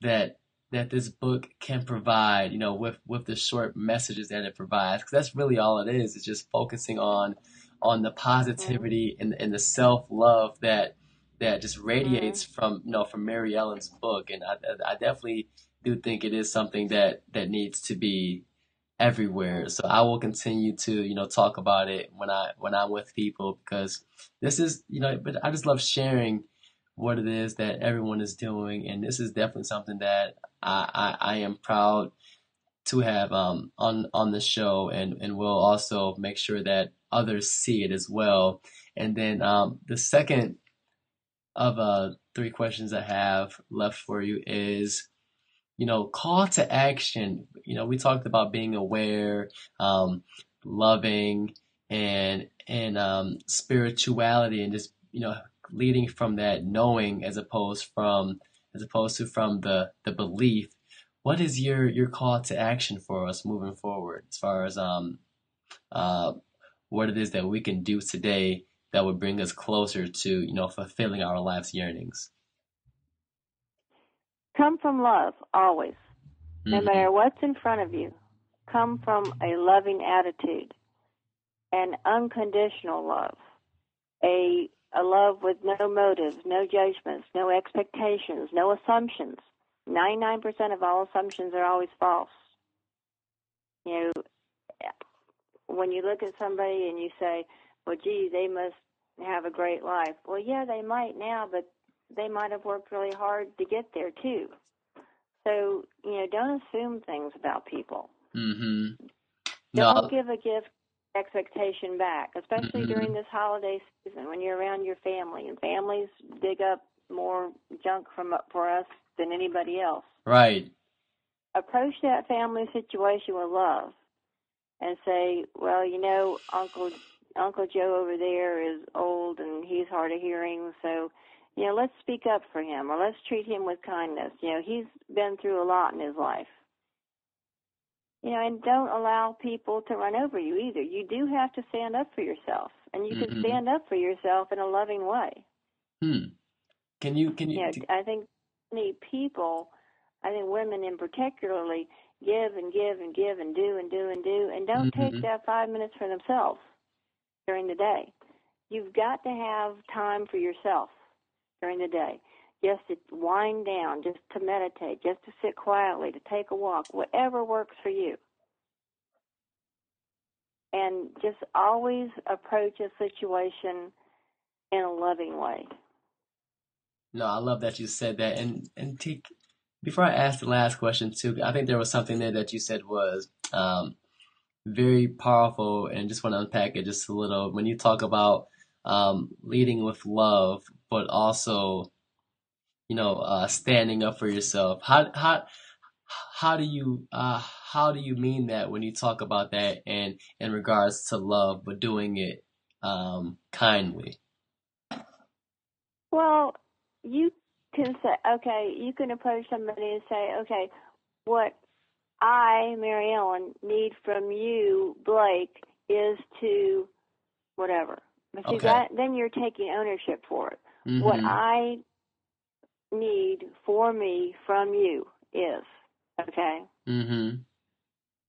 that that this book can provide, you know, with with the short messages that it provides, because that's really all it is. It's just focusing on on the positivity and, and the self love that that just radiates mm-hmm. from you know from Mary Ellen's book, and I, I definitely do think it is something that that needs to be everywhere. So I will continue to you know talk about it when I when I'm with people because this is you know, but I just love sharing what it is that everyone is doing, and this is definitely something that I I, I am proud to have um on on the show, and and we'll also make sure that others see it as well. And then um the second of uh three questions I have left for you is you know, call to action. You know, we talked about being aware, um, loving, and and um, spirituality, and just you know, leading from that knowing as opposed from as opposed to from the the belief. What is your your call to action for us moving forward, as far as um, uh, what it is that we can do today that would bring us closer to you know fulfilling our life's yearnings? Come from love, always. Mm-hmm. No matter what's in front of you, come from a loving attitude, an unconditional love, a, a love with no motives, no judgments, no expectations, no assumptions. 99% of all assumptions are always false. You know, when you look at somebody and you say, well, gee, they must have a great life. Well, yeah, they might now, but they might have worked really hard to get there too. So you know, don't assume things about people. Mm-hmm. No. Don't give a gift expectation back, especially mm-hmm. during this holiday season when you're around your family and families dig up more junk from for us than anybody else. Right. Approach that family situation with love and say, "Well, you know, Uncle Uncle Joe over there is old and he's hard of hearing, so you know, let's speak up for him or let's treat him with kindness. You know, he's been through a lot in his life. You know, and don't allow people to run over you either. You do have to stand up for yourself, and you mm-hmm. can stand up for yourself in a loving way. Hmm. Can you? Can you? you know, I think many people, I think women in particularly, give and give and give and do and do and do, and don't mm-hmm. take that five minutes for themselves during the day. You've got to have time for yourself during the day, just to wind down, just to meditate, just to sit quietly, to take a walk, whatever works for you. And just always approach a situation in a loving way. No, I love that you said that. And and take before I ask the last question too, I think there was something there that you said was um, very powerful, and just want to unpack it just a little. When you talk about um, leading with love, but also, you know, uh, standing up for yourself. How how how do you uh, how do you mean that when you talk about that and in regards to love, but doing it um, kindly? Well, you can say, okay, you can approach somebody and say, okay, what I, Mary Ellen, need from you, Blake, is to whatever. But see, okay. that, then you're taking ownership for it. Mm-hmm. What I need for me from you is, okay? Mm-hmm.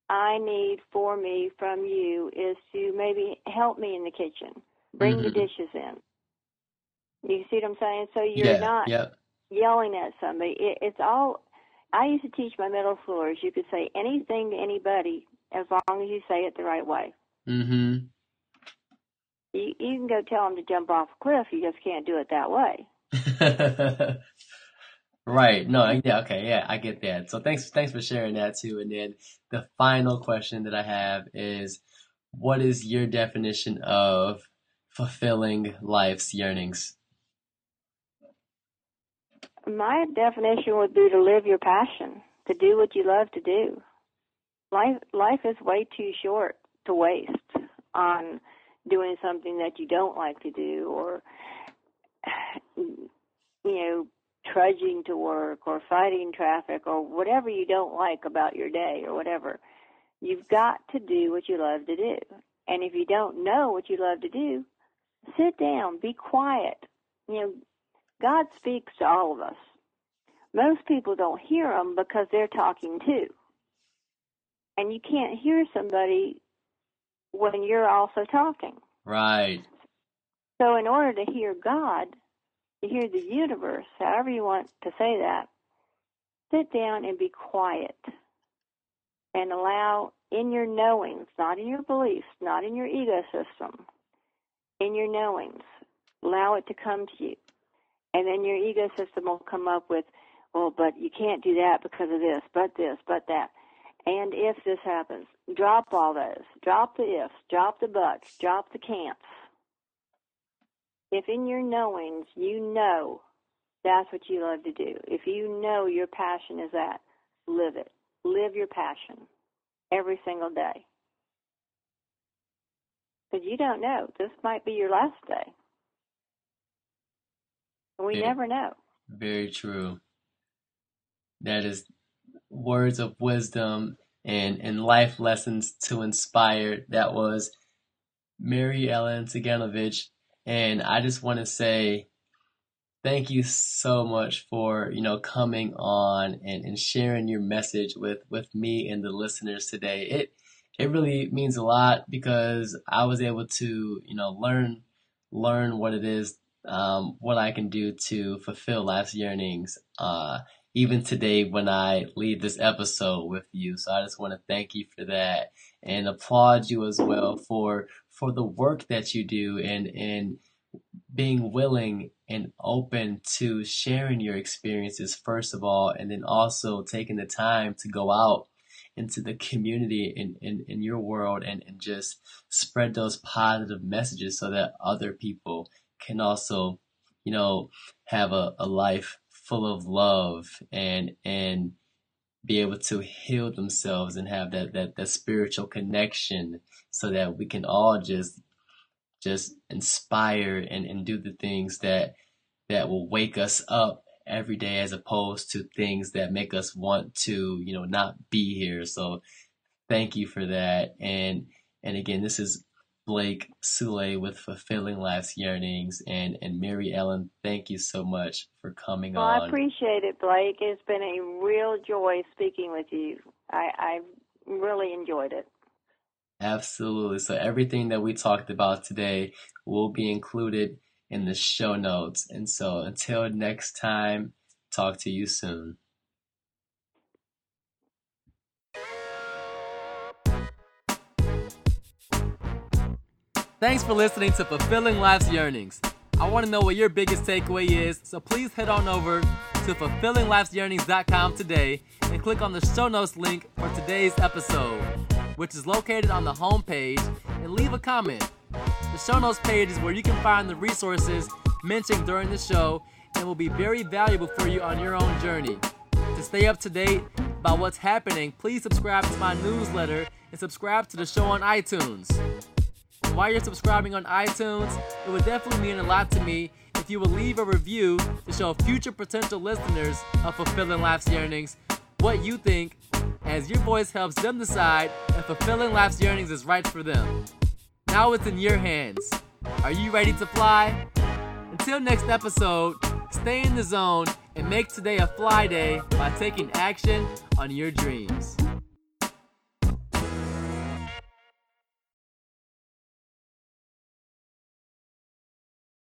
I need for me from you is to maybe help me in the kitchen, bring mm-hmm. the dishes in. You see what I'm saying? So you're yeah, not yeah. yelling at somebody. It, it's all. I used to teach my middle schoolers. You could say anything to anybody as long as you say it the right way. Mm-hmm you, you can go tell them to jump off a cliff. You just can't do it that way. right. No. Yeah. Okay. Yeah. I get that. So thanks. Thanks for sharing that too. And then the final question that I have is, what is your definition of fulfilling life's yearnings? My definition would be to live your passion, to do what you love to do. Life life is way too short to waste on doing something that you don't like to do or you know trudging to work or fighting traffic or whatever you don't like about your day or whatever you've got to do what you love to do. And if you don't know what you love to do sit down be quiet. You know god speaks to all of us. Most people don't hear him because they're talking too. And you can't hear somebody when you're also talking. Right. So, in order to hear God, to hear the universe, however you want to say that, sit down and be quiet and allow in your knowings, not in your beliefs, not in your ego system, in your knowings, allow it to come to you. And then your ego system will come up with, well, but you can't do that because of this, but this, but that. And if this happens, drop all those. Drop the ifs, drop the buts, drop the can'ts. If in your knowings you know that's what you love to do, if you know your passion is that, live it. Live your passion every single day. Because you don't know. This might be your last day. We Yeah. never know. Very true. That is words of wisdom and, and life lessons to inspire. That was Mary Ellen Ciganovich. And I just want to say thank you so much for, you know, coming on and, and sharing your message with, with me and the listeners today. It it really means a lot because I was able to, you know, learn learn what it is, um, what I can do to fulfill life's yearnings. Uh, even today when I leave this episode with you. So I just want to thank you for that and applaud you as well for for the work that you do and and being willing and open to sharing your experiences first of all and then also taking the time to go out into the community in, in, in your world and, and just spread those positive messages so that other people can also, you know, have a, a life full of love and and be able to heal themselves and have that, that, that spiritual connection so that we can all just just inspire and, and do the things that that will wake us up every day as opposed to things that make us want to, you know, not be here. So thank you for that. And and again, this is Blake Sule with Fulfilling Life's Yearnings and, and Mary Ellen, thank you so much for coming Well, on. I appreciate it, Blake. It's been a real joy speaking with you. I, I've really enjoyed it. Absolutely. So everything that we talked about today will be included in the show notes. And so until next time, talk to you soon. Thanks for listening to Fulfilling Life's Yearnings. I want to know what your biggest takeaway is, so please head on over to fulfillinglifesyearnings.com today and click on the show notes link for today's episode, which is located on the home page, and leave a comment. The show notes page is where you can find the resources mentioned during the show and will be very valuable for you on your own journey. To stay up to date about what's happening, please subscribe to my newsletter and subscribe to the show on iTunes. And while you're subscribing on iTunes, it would definitely mean a lot to me if you would leave a review to show future potential listeners of Fulfilling Life's Yearnings what you think, as your voice helps them decide if Fulfilling Life's Yearnings is right for them. Now it's in your hands. Are you ready to fly? Until next episode, stay in the zone and make today a fly day by taking action on your dreams.